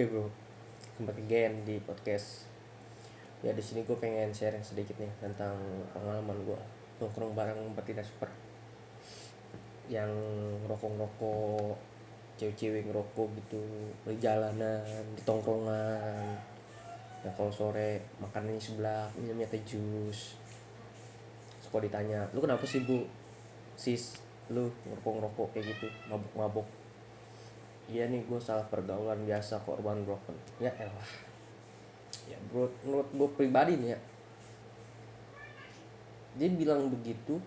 Oke bro, kembali again di podcast. Ya di sini gue pengen sharing sedikit nih tentang pengalaman gue nongkrong bareng betina super. Yang rokok-rokok cewek-cewek ngerokok gitu di jalanan di tongkrongan. Ya kalau sore makanannya sebelah minumnya teh jus. Suka ditanya lu kenapa sih bu? Sis lu ngerokok ngerokok kayak gitu mabuk mabuk iya nih gue salah pergaulan biasa korban broken. Ya elah. Ya bro menurut gue pribadi nih ya. Dia bilang begitu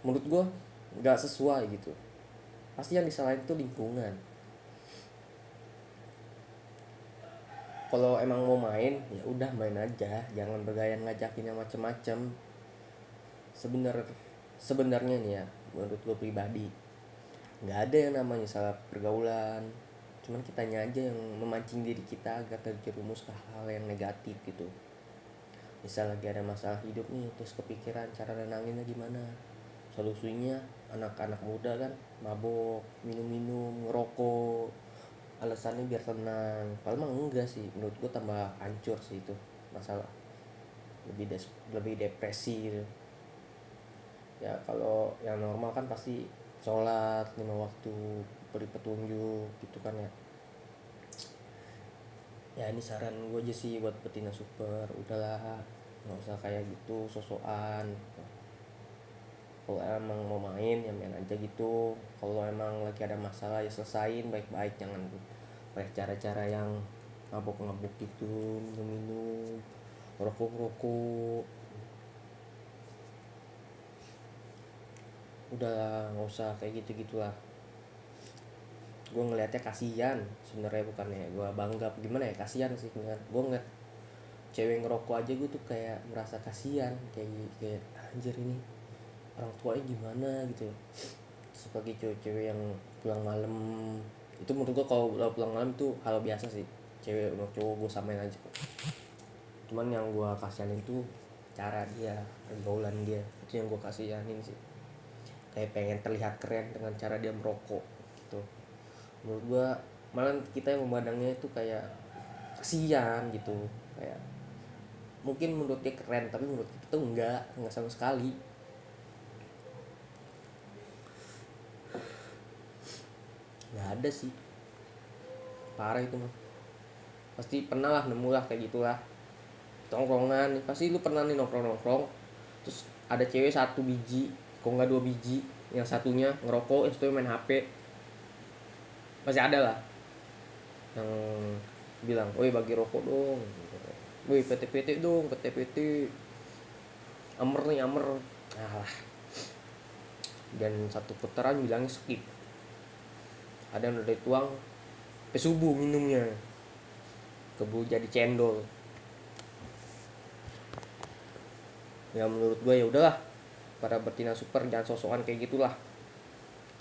menurut gue nggak sesuai gitu. Pasti yang disalahin tuh lingkungan. Kalau emang mau main ya udah main aja. Jangan bergaya ngajakin yang macem-macem. Sebenar sebenarnya nih ya menurut gue pribadi nggak ada yang namanya salah pergaulan. Cuman kitanya aja yang memancing diri kita agar terjerumus ke hal yang negatif gitu. Misal lagi ada masalah hidup nih terus kepikiran cara nenanginnya gimana. Solusinya anak-anak muda kan mabok minum-minum ngerokok. Alasannya biar tenang. Padahal mah enggak sih menurut gue tambah hancur sih itu masalah. Lebih des lebih depresi gitu ya kalau yang normal kan pasti sholat lima waktu beri petunjuk gitu kan ya. Ya ini saran gue aja sih buat betina super. Udahlah nggak usah kayak gitu sosokan. Kalau emang mau main ya main aja gitu. Kalau emang lagi ada masalah ya selesain baik-baik. Jangan pakai cara-cara yang mabuk-mabuk gitu minum-minum rokok-rokok udah nggak usah kayak gitu gitulah gue ngelihatnya kasihan sebenarnya bukannya gue bangga gimana ya kasihan sih kan gue ngeliat cewek ngerokok aja gue tuh kayak merasa kasihan kayak kayak anjir ini orang tuanya gimana? gitu. Sebagai cewek-cewek yang pulang malam itu menurut gue kalau pulang malam itu hal biasa sih. Cewek sama cowok gue samain aja. Kok cuman yang gue kasihanin tuh cara dia pergaulan dia. Itu yang gue kasihanin sih kayak pengen terlihat keren dengan cara dia merokok gitu. Menurut gua malah kita yang memandangnya itu kayak kasihan gitu kayak mungkin menurut dia keren tapi menurut kita tuh enggak enggak sama sekali. Nggak ada sih. Parah itu mah. Pasti pernah lah nemu lah kayak gitulah. Tongkrongan pasti lu pernah nih nongkrong nongkrong terus ada cewek satu biji kok nggak dua biji? Yang satunya ngerokok yang satunya main HP masih ada lah. Yang bilang woi bagi rokok dong. Woi PT-PT dong PT-PT amer nih amer. Nah lah dan satu putaran bilangnya skip. Ada yang udah dituang pesubuh minumnya. Kebu jadi cendol. Ya menurut gue ya udahlah para betina super jangan sosokan kayak gitulah.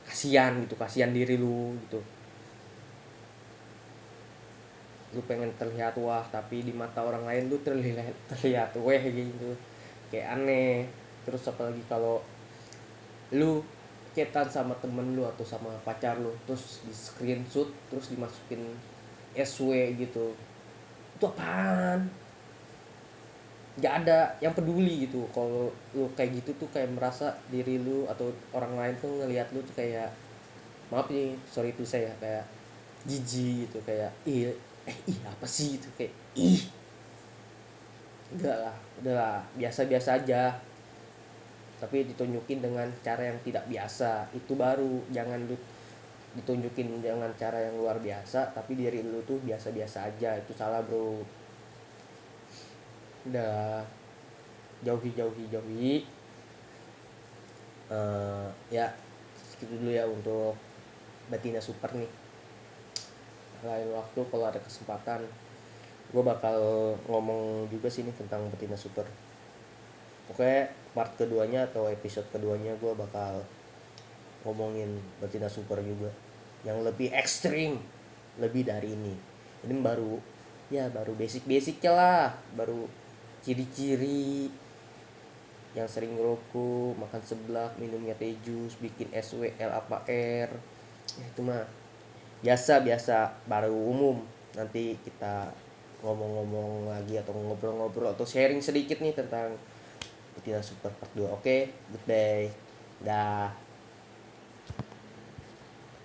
Kasihan gitu kasihan diri lu gitu. Lu pengen terlihat wah tapi di mata orang lain lu terlihat terlihat weh gitu. Kayak aneh. Terus apalagi kalau lu cetan sama temen lu atau sama pacar lu terus di screenshot terus dimasukin SW gitu. Itu apaan nggak ada yang peduli gitu. Kalau lu kayak gitu tuh kayak merasa diri lu atau orang lain tuh ngelihat lu tuh kayak maaf nih sorry itu saya kayak jijik gitu kayak ih eh ih apa sih? Itu kayak ih. Enggak lah udahlah biasa-biasa aja. Tapi ditunjukin dengan cara yang tidak biasa itu baru. Jangan lu ditunjukin dengan cara yang luar biasa tapi diri lu tuh biasa-biasa aja itu salah bro udah. Jauhi jauhi jauhi uh, ya segitu dulu ya untuk betina super nih. Lain waktu kalau ada kesempatan gue bakal ngomong juga sih nih tentang betina super. Oke part keduanya atau episode keduanya gue bakal ngomongin betina super juga. Yang lebih ekstrim lebih dari ini. Ini baru ya baru basic basicnya lah. Baru ciri-ciri yang sering ngerokok makan seblak minumnya teh jus bikin SWL apa R. Ya itu mah biasa biasa baru umum. Nanti kita ngomong-ngomong lagi atau ngobrol-ngobrol atau sharing sedikit nih tentang tidak super part 2 oke? Good day. Dah